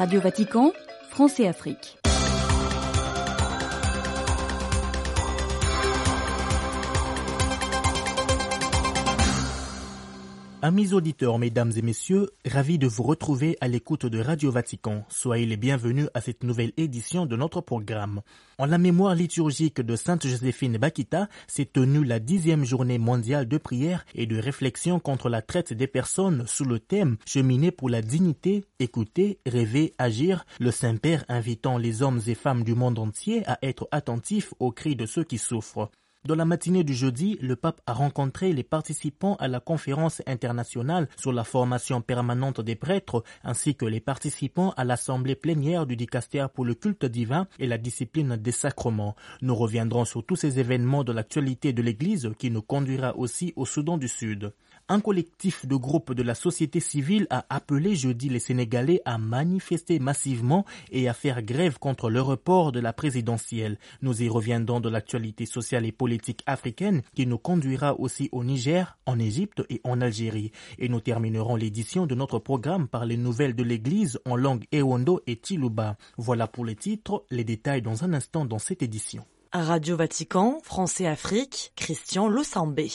Radio Vatican, France et Afrique. Amis auditeurs, mesdames et messieurs, ravis de vous retrouver à l'écoute de Radio Vatican. Soyez les bienvenus à cette nouvelle édition de notre programme. En la mémoire liturgique de Sainte Joséphine Bakita, s'est tenue la dixième journée mondiale de prière et de réflexion contre la traite des personnes sous le thème Cheminer pour la dignité, écouter, rêver, agir, le Saint-Père invitant les hommes et femmes du monde entier à être attentifs aux cris de ceux qui souffrent. Dans la matinée du jeudi, le pape a rencontré les participants à la conférence internationale sur la formation permanente des prêtres ainsi que les participants à l'assemblée plénière du dicastère pour le culte divin et la discipline des sacrements. Nous reviendrons sur tous ces événements de l'actualité de l'Église qui nous conduira aussi au Soudan du Sud. Un collectif de groupes de la société civile a appelé jeudi les Sénégalais à manifester massivement et à faire grève contre le report de la présidentielle. Nous y reviendrons de l'actualité sociale et politique africaine qui nous conduira aussi au Niger, en Égypte et en Algérie. Et nous terminerons l'édition de notre programme par les nouvelles de l'Église en langue Ewondo et Tiluba. Voilà pour les titres, les détails dans un instant dans cette édition. Radio Vatican, France et Afrique, Christian Losambé.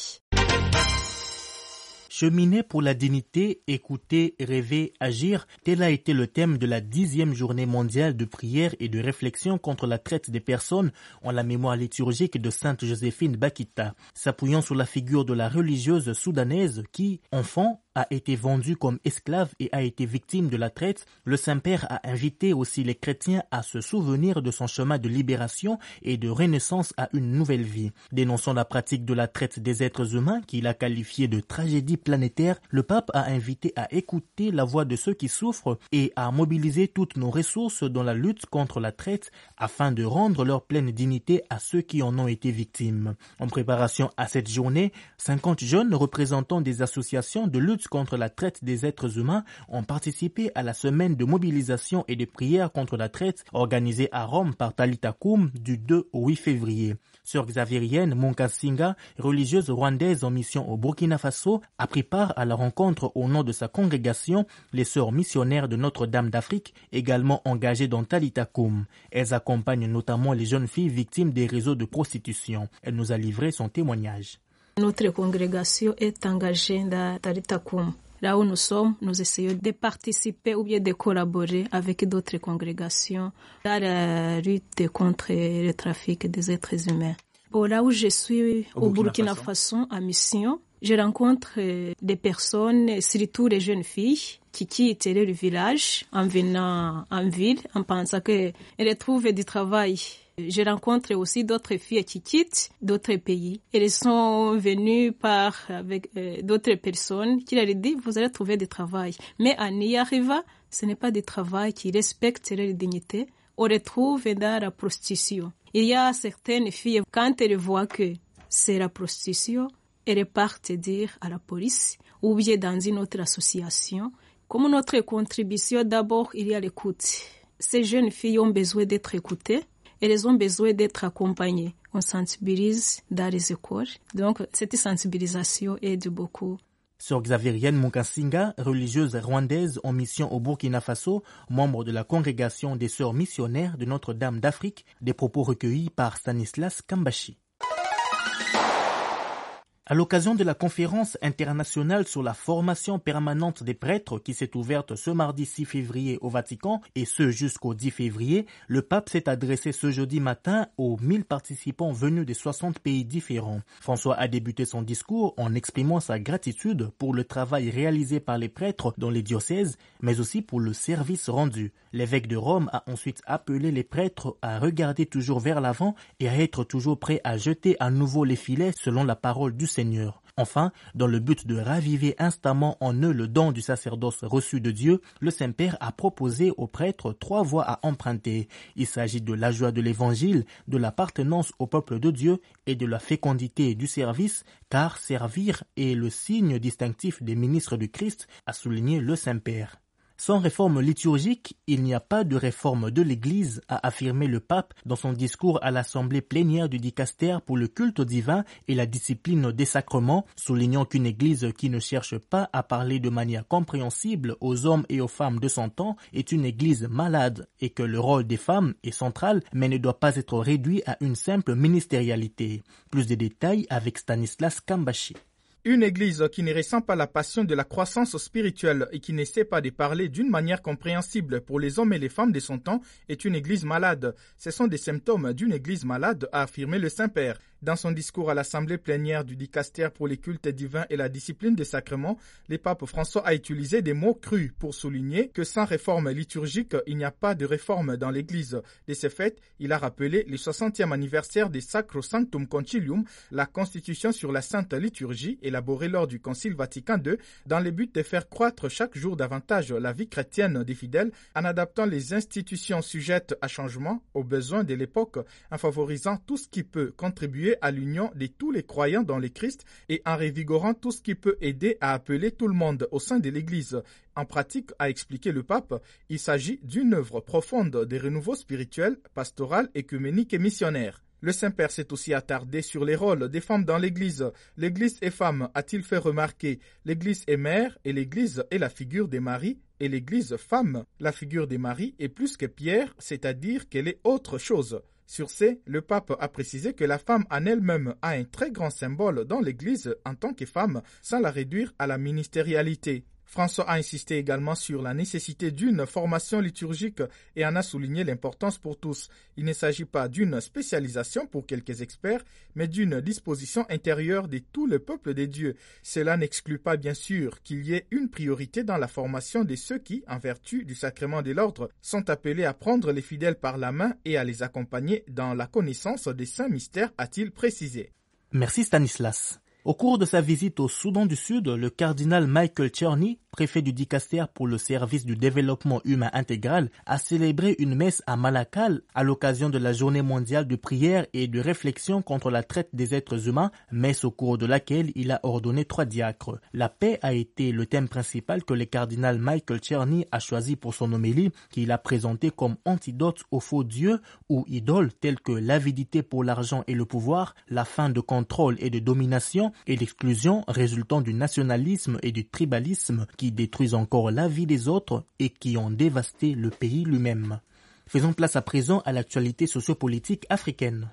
Cheminer pour la dignité, écouter, rêver, agir, tel a été le thème de la dixième journée mondiale de prière et de réflexion contre la traite des personnes en la mémoire liturgique de Sainte Joséphine Bakita, s'appuyant sur la figure de la religieuse soudanaise qui, enfant, a été vendu comme esclave et a été victime de la traite, le Saint-Père a invité aussi les chrétiens à se souvenir de son chemin de libération et de renaissance à une nouvelle vie. Dénonçant la pratique de la traite des êtres humains qu'il a qualifiée de tragédie planétaire, le pape a invité à écouter la voix de ceux qui souffrent et à mobiliser toutes nos ressources dans la lutte contre la traite afin de rendre leur pleine dignité à ceux qui en ont été victimes. En préparation à cette journée, 50 jeunes représentants des associations de lutte contre la traite des êtres humains ont participé à la semaine de mobilisation et de prière contre la traite organisée à Rome par Talita Koum du 2 au 8 février. Sœur Xavérienne Munkasinga, religieuse rwandaise en mission au Burkina Faso, a pris part à la rencontre au nom de sa congrégation, les sœurs missionnaires de Notre-Dame d'Afrique, également engagées dans Talita Koum. Elles accompagnent notamment les jeunes filles victimes des réseaux de prostitution. Elle nous a livré son témoignage. Notre congrégation est engagée dans Taritakum. Là où nous sommes, nous essayons de participer ou bien de collaborer avec d'autres congrégations dans la lutte contre le trafic des êtres humains. Bon, là où je suis au, Burkina, Faso en mission, je rencontre des personnes, surtout les jeunes filles, qui quittent le village en venant en ville en pensant qu'elles trouvent du travail je rencontre aussi d'autres filles quittent d'autres pays. Elles sont venues par avec euh, d'autres personnes qui leur disent vous allez trouver du travail. Mais en y arrivant, ce n'est pas du travail qui respecte leur dignité. On retrouve dans la prostitution. Il y a certaines filles, quand elles voient que c'est la prostitution, elles partent dire à la police ou bien dans une autre association. Comme notre contribution, d'abord, il y a l'écoute. Ces jeunes filles ont besoin d'être écoutées elles ont besoin d'être accompagnées. On sensibilise dans les écoles. Donc, cette sensibilisation aide beaucoup. Sœur Xavérienne Munkasinga, religieuse rwandaise en mission au Burkina Faso, membre de la congrégation des sœurs missionnaires de Notre-Dame d'Afrique, des propos recueillis par Stanislas Kambashi. À l'occasion de la conférence internationale sur la formation permanente des prêtres qui s'est ouverte ce mardi 6 février au Vatican et ce jusqu'au 10 février, le pape s'est adressé ce jeudi matin aux 1000 participants venus des 60 pays différents. François a débuté son discours en exprimant sa gratitude pour le travail réalisé par les prêtres dans les diocèses, mais aussi pour le service rendu. L'évêque de Rome a ensuite appelé les prêtres à regarder toujours vers l'avant et à être toujours prêts à jeter à nouveau les filets selon la parole du Seigneur. Enfin, dans le but de raviver instamment en eux le don du sacerdoce reçu de Dieu, le Saint-Père a proposé aux prêtres trois voies à emprunter. Il s'agit de la joie de l'Évangile, de l'appartenance au peuple de Dieu et de la fécondité du service, car servir est le signe distinctif des ministres du Christ, a souligné le Saint-Père. Sans réforme liturgique, il n'y a pas de réforme de l'Église, a affirmé le pape dans son discours à l'Assemblée plénière du Dicaster pour le culte divin et la discipline des sacrements, soulignant qu'une Église qui ne cherche pas à parler de manière compréhensible aux hommes et aux femmes de son temps est une Église malade et que le rôle des femmes est central mais ne doit pas être réduit à une simple ministérialité. Plus de détails avec Stanislas Kambashi. Une église qui ne ressent pas la passion de la croissance spirituelle et qui n'essaie pas de parler d'une manière compréhensible pour les hommes et les femmes de son temps est une église malade. Ce sont des symptômes d'une église malade, a affirmé le Saint-Père. Dans son discours à l'Assemblée plénière du Dicaster pour les cultes divins et la discipline des sacrements, le pape François a utilisé des mots crus pour souligner que sans réforme liturgique, il n'y a pas de réforme dans l'Église. De ce fait, il a rappelé le 60e anniversaire des Sacro Sanctum Concilium, la constitution sur la sainte liturgie élaborée lors du Concile Vatican II, dans le but de faire croître chaque jour davantage la vie chrétienne des fidèles en adaptant les institutions sujettes à changement aux besoins de l'époque, en favorisant tout ce qui peut contribuer à l'union de tous les croyants dans le Christ et en révigorant tout ce qui peut aider à appeler tout le monde au sein de l'Église. En pratique, a expliqué le pape, il s'agit d'une œuvre profonde de renouveau spirituel, pastoral, écuménique et missionnaire. Le Saint-Père s'est aussi attardé sur les rôles des femmes dans l'Église. L'Église est femme, a-t-il fait remarquer. L'Église est mère et l'Église est la figure des maris et l'Église femme. La figure des maris est plus que Pierre, c'est-à-dire qu'elle est autre chose. Sur ce, le pape a précisé que la femme en elle-même a un très grand symbole dans l'Église en tant que femme, sans la réduire à la ministérialité. François a insisté également sur la nécessité d'une formation liturgique et en a souligné l'importance pour tous. Il ne s'agit pas d'une spécialisation pour quelques experts, mais d'une disposition intérieure de tout le peuple des dieux. Cela n'exclut pas bien sûr qu'il y ait une priorité dans la formation de ceux qui, en vertu du sacrement de l'ordre, sont appelés à prendre les fidèles par la main et à les accompagner dans la connaissance des saints mystères, a-t-il précisé. Merci Stanislas. Au cours de sa visite au Soudan du Sud, le cardinal Michael Cherney, préfet du Dicaster pour le service du développement humain intégral, a célébré une messe à Malakal à l'occasion de la journée mondiale de prière et de réflexion contre la traite des êtres humains, messe au cours de laquelle il a ordonné trois diacres. La paix a été le thème principal que le cardinal Michael Cherney a choisi pour son homélie, qu'il a présenté comme antidote aux faux dieux ou idoles tels que l'avidité pour l'argent et le pouvoir, la fin de contrôle et de domination, et l'exclusion résultant du nationalisme et du tribalisme qui détruisent encore la vie des autres et qui ont dévasté le pays lui-même. Faisons place à présent à l'actualité sociopolitique africaine.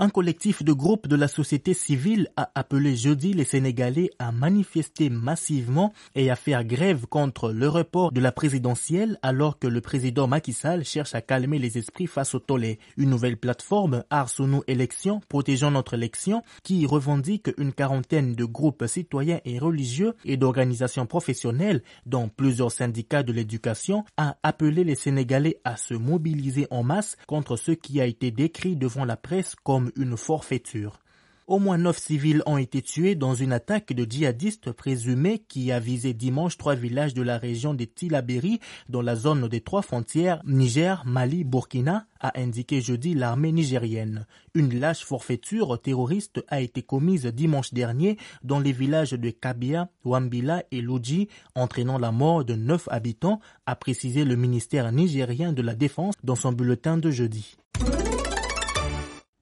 Un collectif de groupes de la société civile a appelé jeudi les Sénégalais à manifester massivement et à faire grève contre le report de la présidentielle alors que le président Macky Sall cherche à calmer les esprits face au tollé. Une nouvelle plateforme, Arsenaux Élections, protégeant notre élection, qui revendique une quarantaine de groupes citoyens et religieux et d'organisations professionnelles, dont plusieurs syndicats de l'éducation, a appelé les Sénégalais à se mobiliser en masse contre ce qui a été décrit devant la presse comme une forfaiture. Au moins neuf civils ont été tués dans une attaque de djihadistes présumés qui a visé dimanche trois villages de la région de Tilaberi dans la zone des trois frontières Niger, Mali, Burkina, a indiqué jeudi l'armée nigérienne. Une lâche forfaiture terroriste a été commise dimanche dernier dans les villages de Kabia, Wambila et Loji, entraînant la mort de neuf habitants, a précisé le ministère nigérien de la Défense dans son bulletin de jeudi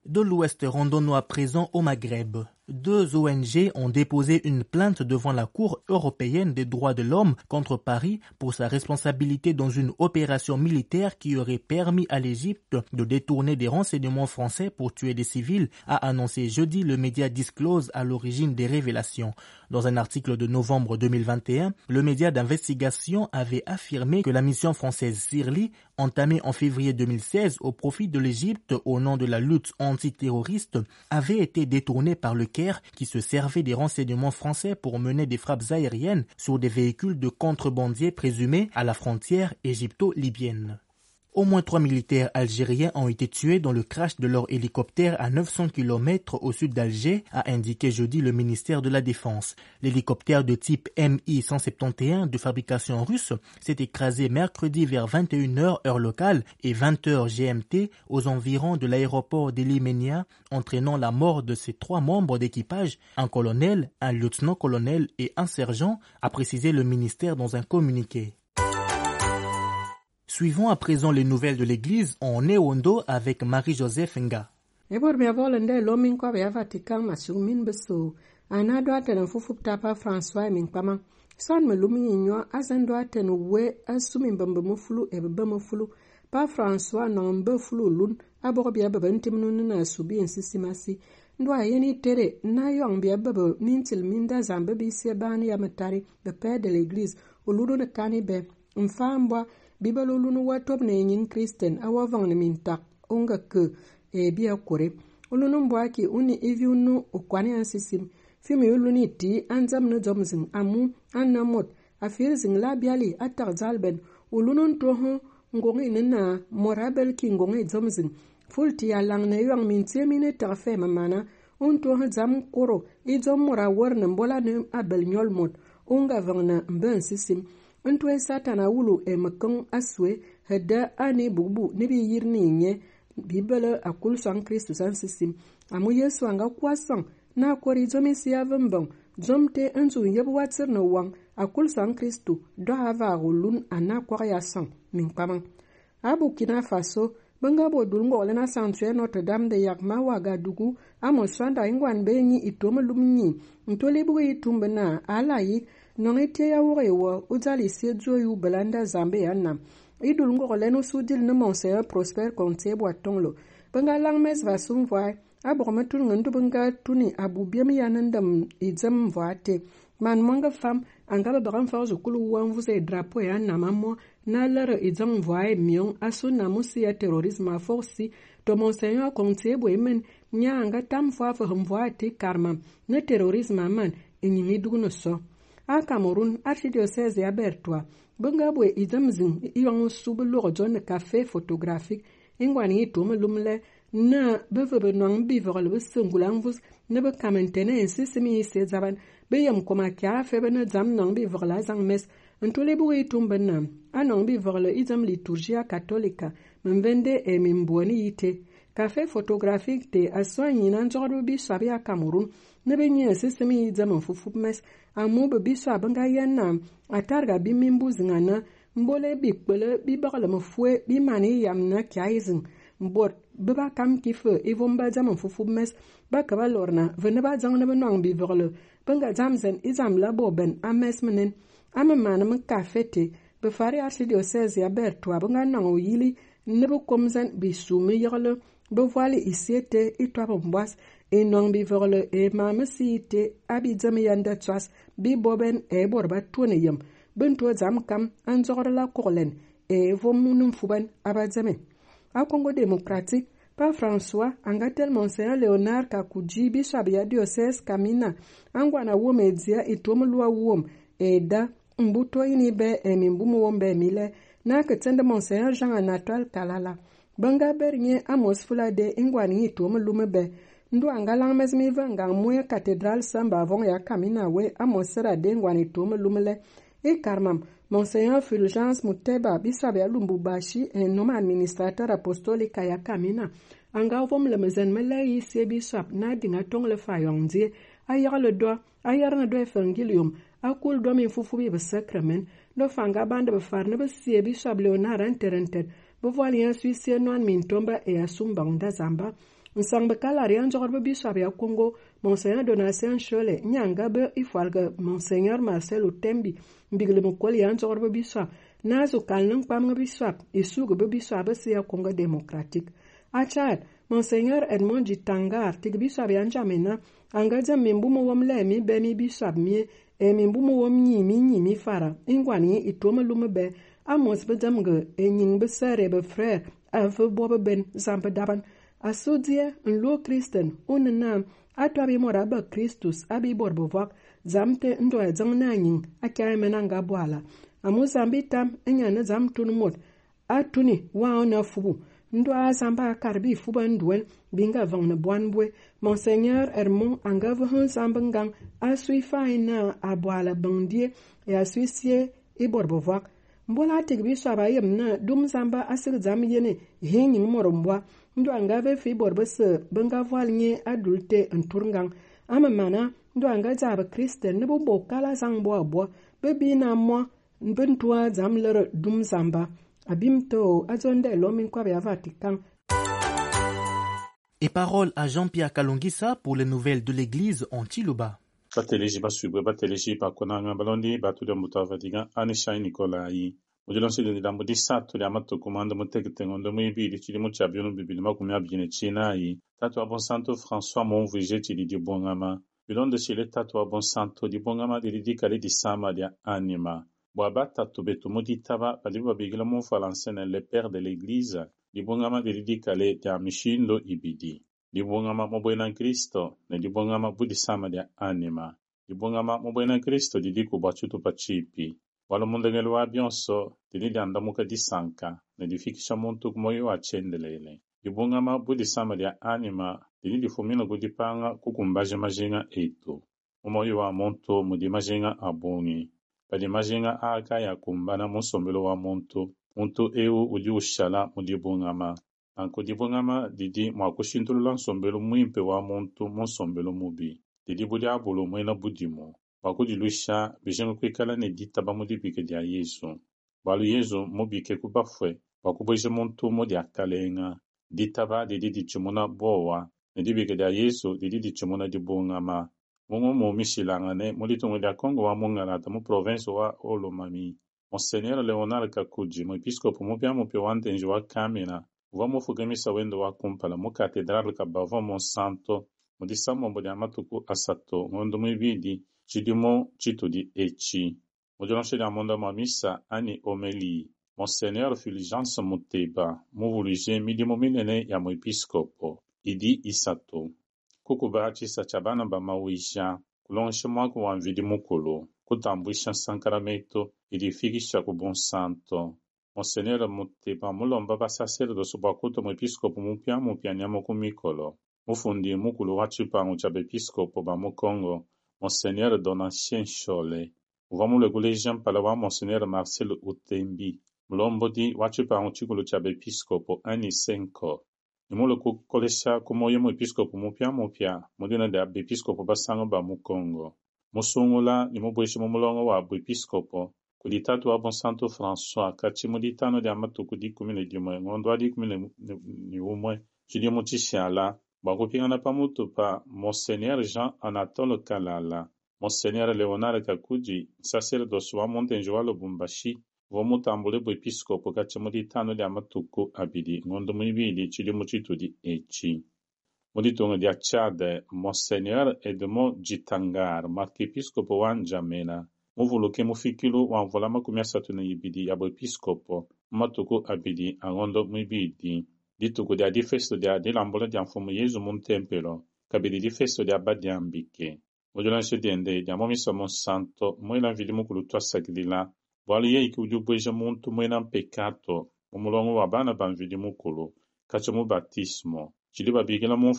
de l'Ouest randonnons à présent au Maghreb deux ONG ont déposé une plainte devant la Cour européenne des droits de l'homme contre Paris pour sa responsabilité dans une opération militaire qui aurait permis à l'Égypte de détourner des renseignements français pour tuer des civils, a annoncé jeudi le média Disclose à l'origine des révélations. Dans un article de novembre 2021, le média d'investigation avait affirmé que la mission française Sirli, entamée en février 2016 au profit de l'Égypte au nom de la lutte antiterroriste, avait été détournée par le qui se servait des renseignements français pour mener des frappes aériennes sur des véhicules de contrebandiers présumés à la frontière égypto-libyenne. Au moins trois militaires algériens ont été tués dans le crash de leur hélicoptère à 900 km au sud d'Alger, a indiqué jeudi le ministère de la Défense. L'hélicoptère de type Mi-171 de fabrication russe s'est écrasé mercredi vers 21h heure locale et 20h GMT aux environs de l'aéroport d'Elimenia, entraînant la mort de ses trois membres d'équipage, un colonel, un lieutenant-colonel et un sergent, a précisé le ministère dans un communiqué. Suivons à présent les nouvelles de l'Église en Néondo avec Marie-Joseph Nga. do françois kpama son me we mo fulu e be mo fulu. Pa françois no mbe fulu lun abor bia be bentim nu na su bi insisimasi ndo ayeni tere na be bi se bani ya be père de ne be bibalo lunu wa tɔb ni nyin kristen a wa vɔŋ ni min tak unga kɛ e eh, bia kore ulunu mbwaki uni ivi unu ukwani an sisim fimi uluni ti an zam ni zɔm ziŋ amu an na mɔt a fiir ziŋ la biali a tag zalbɛn ulunu n tɔhɔ ngɔŋi ni naa mɔt a bɛl ki ngɔŋi zɔm ziŋ ful ti ya laŋ ni yɔŋ min tie mi ni tag fɛm maana un tɔhɔ zam koro. I zɔm mɔt a wɛr ni bɔla ni a bɛl nyɔl mɔt unga vɔŋ na n sisim n toli saatana wula ɛmi-kiŋ e a sɔe hɛda a ni buɣibu ni bɛ yiri ni nyɛ bibɛli a kuli sɔŋ kristu sani sisim. A mu yeesu a nga ku a sɔŋ ni a kɔri dɔmi siya vimbɔŋ dɔm ti n zun yɛbu wa tiri ni a kuli sɔŋ kristu dɔha vaagu lun a na ya sɔŋ min kpamaŋ a faso bɛ nga bo dul ŋgɔgli na saŋ tɔya nɔ ti damdi yak ma wagadugu a mu sɔnda n gɔn bee nyi. I tomi yi Nong e tie ya woge wo, o dza le seduo yu belanda zambe ya nam. I dul ngog len o sudil ne monseigneur Prosper Conte bwa tong lang mes va sum vai, a bog me tun ngendu benga tuni abu biem ya nendam i e dzem vwa te. Man mwanga fam, anga be bagan fa zukulu wan vuse drapo ya nam amo, na lere i dzem vwa e mion, e asu namu si ya terorisme a forsi, to monseigneur Conte bwa emen, nya anga tam fwa fe hum vwa te karma, ne terorisme aman, e nyingi dugno so a Cameroun archidiocèse ya Bertois bɩ nga ga boe y dãmb zĩng yõng n sʋ bɩ ne kafe fotografik n goan yɩ tʋʋm lʋm lɛ na bɩ vɩ bɩ nong bi bɩvgl bɩ sẽngula n ne bɩ kam n tɩ ne n sɩsɩm yɩ sɩ yem koma kɩa a fɛ bɩ ne dzãmb nong bɩvgla a zang mes n tʋl y bɩ wɩ nam a nong bɩvgl y dãmb liturgia katolika m vẽnde e mim boon yɩ te kafe photographique te a sõn yĩna n zogdb bɩ-soab yaa kamerun neb n yẽa sɩsem yɩ zãm n fu fupmes a mob bɩ-soab n ka yɛnnaam a targa bɩ mimbu zĩngã na n bole bɩ-kpele bɩ-bɔglem fue bɩ maan y yam na kɩa y zĩng n bot bɩ ba kam kɩ fe y vom ba zãm n fu fupmes ba ka ba lor na fo neb a zãng neb nong bɩ-vɔgle bɩ n ka zãm zẽn y zãm la bobẽn a mesmnen a me maanem n kafe te. Bɩ far yaa archidiocese yaa bɛɛr tʋa bɩ n ka nong yili neb kom zẽn bɩ sʋʋm yɩgle Be vwali isi te i twab mbwas i nɔŋ bivɔgli e maamisi yi te a bidim yanda tswas bi bo bɛn ɛɛ ba tuoni yem. Bin tuo zam kam n zɔgri la kɔɣilɛn ɛɛ vom ni fubɛn a ba dɛmi a kɔngo demokratik pa françois angatel monseigneur leonard kakuji bishop ya diocese kamina. A angwana wom e dia e tuomi lua wom e da mbu tuoini bɛ ɛmi mbu mu wom bɛ mi lɛ na kitindi monseigneur jean anatole kalala banga bernye amos fulade ingwani e tom lume be. Ndo anga lang mes mi nga mwe katedral samba avon ya kamina we amosera de ngwani lume le. e karmam monseigneur fulgence muteba bisabe alumbu bashi en noma administrateur apostolika ya kamina anga vom le mezen mele yi se bishop na dinga tong le fayong die ayar le do ayar na doa evangelium. Akul do min fufu bi be sacrament do fanga bande be far ne be se bishop leonard bɩ voal yã suis sɩd noan min tõmba e a sũm-bãng da zãmba n sãng bɩ kalar yaa zɔgdbã bɩ-soab yaa kongo monseigneur donatien chole n yãnga bɩ y foalg monseigneur marcelo tembi n biglem kol yaa zɔgdbã bɩ-soab na a zo-kal ne n kpamg bɩ-soab y suug bɩ bɩ-soabã yaa kongo demokratik a tsaad monseigneur edmond gitangar tɩg bɩ-soab yaa zãmena ãnga zem min bũmb wʋm la mi bɛ mi bɩ-soab mie e min bũmb wʋm yĩimi yĩimi fara n goan yẽ y tʋm lʋm bɛ Amos bɛ dɛmgi n nyiŋ bɛ sɛri bɛ frɛr a v bɔbi bɛn zaŋ daban. A so deɛ n loo kristen o ni naam a tɔbi yi mɔri a ba kristus a bɛ bɔri bɛ vɔg zamte n dɔya zaŋ e naa nyiŋ a kyaa mɛ na nga bɔala a mu zaŋ tam e n nyɛ ni zam tuni mɔt a tuni waa na fubu n dɔ a zãmba a kari bɩ fuba n duɛl bɩ n ka vɔŋni bɔn bue monseigneur hermon a nga vɩ sẽn zãmb n gaŋ a sʋɩ fãa y e naa a bɔala bĩng die yaa sʋɩ sie y bɔri bɛ vɔg i borbovak mbola tigbi yem na dum zamba asir zam yene hinyin morombwa ndo anga ve fi borbe se benga voal nye adulte nturgang ama mana ndo anga zaba kriste ne bo kala be na dum to azonde lomin kwa ya vatican Et parole à Jean-Pierre Kalongisa pour les nouvelles de l'église en Chiluba. Bateleji basubwe bateleji bakonanywa balonde batulya mutava diga anishayi nikolayi mudilosi lilamu disatu lya matuku manda mutegetengondo muibili tshidimu tshia biunu bibili makumi abidi ne tshinai tatu wa bonsanto françois monvuje tshili dibongama bilondo tshili tatu wa bonsanto dibongama lili dikale disama lya anima. Bua batatu betu muditaba bali babigila mu falansene le père de l'église. Dibongama lili dikale dia mishindo ibidi. Libungama mobwena nkristo ne libungama budisama lya anima. Libungama mobwena nkristo lili kubwa tshutu patshipi wala mulengelo wa bionso lili liandamuka disanka ne lifikisha muntu kumoyo watshendelele libungama budisama dia anima lili lifumila kudipanga kukumbaja majenga etu mumoyo wa muntu mudi majenga abung'i. Pali majenga aka yakumbana musombelo wa muntu. Muntu ewu uli ushala mulibungama Ankudivwengana didi mua kushintulula nsombelu muimpe wa muntu mu nsombelu mubi, didi buli abulu mwena budimu, bwakudilusha bijenga kuikala ne ditaba mu dipike dia yesu, bualu yesu mubike ku bafwe. Bwakubueja muntu mudiakalenga, ditaba didi didimuna bowa. Ne dipike dia yesu didi didimuna dibungama, mung'umumishilangane mu litungu dia Congo wamungalata mu province wa Olomami, Monseigneur Leonard Kakudji, muepiscopo mupia mupi wa ntenji wa Kamina Vamufugimisa wendo wakumpala mucatedral cabava monsanto mudisamombo lia matuku asato ngondo muibidi tshidimo mu dilonso mudilonchelya mondo mua misa anyi homeli monseigneur fulgence muteba muvulije midimo minene ya muepiscopo idi isato kukuba tshisa tshia bana ba mawija kulongesha muaku wa mvidi mukulu kutambuisha nsankalamento idi fikisha ku bonsanto Monseigneur muthipa mulomba basaserdoti supakuta muepiscopo mupya mupianyamo kumikolo, mufundi mukulu wa tshipangu tsha bepiscopo ba mukongo monseigneur donatien nshole uva muleguleja mpala wa monseigneur marcel utembi mulombodi wa tshipangu tshikulu tsha bepiscopo anisenko nimule kukolesha kumoya muepiscopo mupya mupya mudina dia bepiscopo basango ba mukongo. Musungula nimubweche mu mulongo wa buepiscopo Kulitatu abonsantɔ François ka tsimuditanu dia matukundi kumine dimuɛ ng'onduadi kumine ni umwe. Tshidimu tshishiala bua kupingana pamutu pa Monseigneur Jean-Anatole Kalala, Monseigneur Leonard Kakudji, sacerdote wa Montenji wa Lubumbashi, vomutambule buepiscopo ka tsimuditanu dia matuku abili ng'ondu muibili tshidimu tshitudi etshi muditunga dia Chad, Monseigneur Edmond Gitangar, Marchiepiscopo wa N'Djamena. Muvuluke mufikilu wa mvula makumi asatu na ibidi ya buepiskopo mmatuku abidi angondo muibidi dituku dia difesto dia dilambula dia mfumu yezu muntempelo kabidi difesto dia badiambike mudulanshe diende dia momisa monsanto muela mvili mukulu twasakilila bualu yeiki udi ubueja muntu muena mpekato. Mumulongo wa bana ba mvili mukulu. Katia mu batismo. Cili babikila mu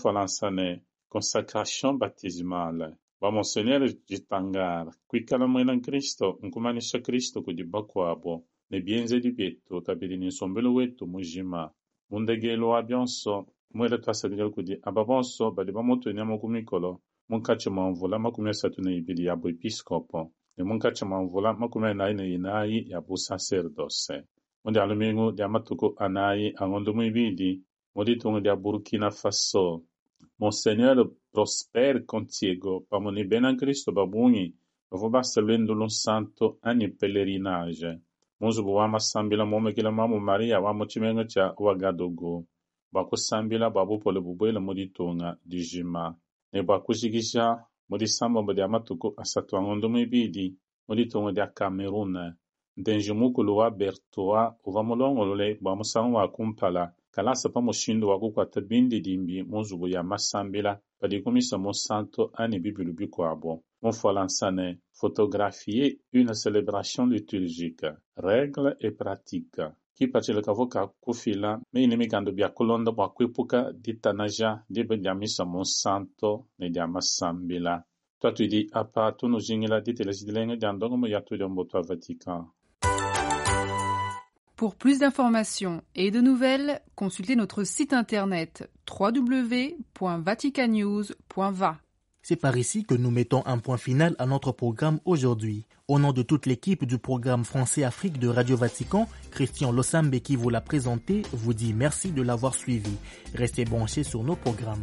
ne consacration baptismale Bwa Monsignori kuikala kwikala mwelankisto nkumanisa kristo kudiba kuabo ne bienzelu bietu tabidi ni nsombelu wetu mujima. Mundegelu wa bionso muele twasalikala kudi aba bonso badi bamutuinamo kumikolo munkatshi mwa mvula makumi asatu na ibili ya buepiskopo ne munkatshi mwa mvula makumi anayi na inayi ya busacerdose mundialu mingu dia matuku anayi ang'ondo muibili mulitungu dia Burkina Faso Monsignori prosper contigo, pamonibena Cristo babuni, vobasa lendulun santo ani pelerinage. Munzugu wama sambila momo kila mamu Maria wa wama chimenga cha wagadogo. Bakusambila babu pole bubwela muditunga dijima. Ne bakujigisha mudisamba mudi amatuku asatuangundu mwibidi muditunga dia Cameruna. Ndenji mukulu wa Bertoa uva mulongolole bwa musangu wa kumpala. Kalasa bindi dimbi mu nzubu ya masambila padikumisa monsanto ani bibulu bikuabo munfolansane fotographie une célébration liturgique règles et pratiques kipatile kavo kakufila mene mikando bia kulonda bua kuepuka ditanaja dibe dia misa monsanto ne dia masambila. Tuatuidi apa tunuzingila ditelesi dilenga dia ndongo mu yatuidi ombutu a vatican. Pour plus d'informations et de nouvelles, consultez notre site internet www.vaticanews.va. C'est par ici que nous mettons un point final à notre programme aujourd'hui. Au nom de toute l'équipe du programme Français Afrique de Radio Vatican, Christian Losambe qui vous l'a présenté vous dit merci de l'avoir suivi. Restez branchés sur nos programmes.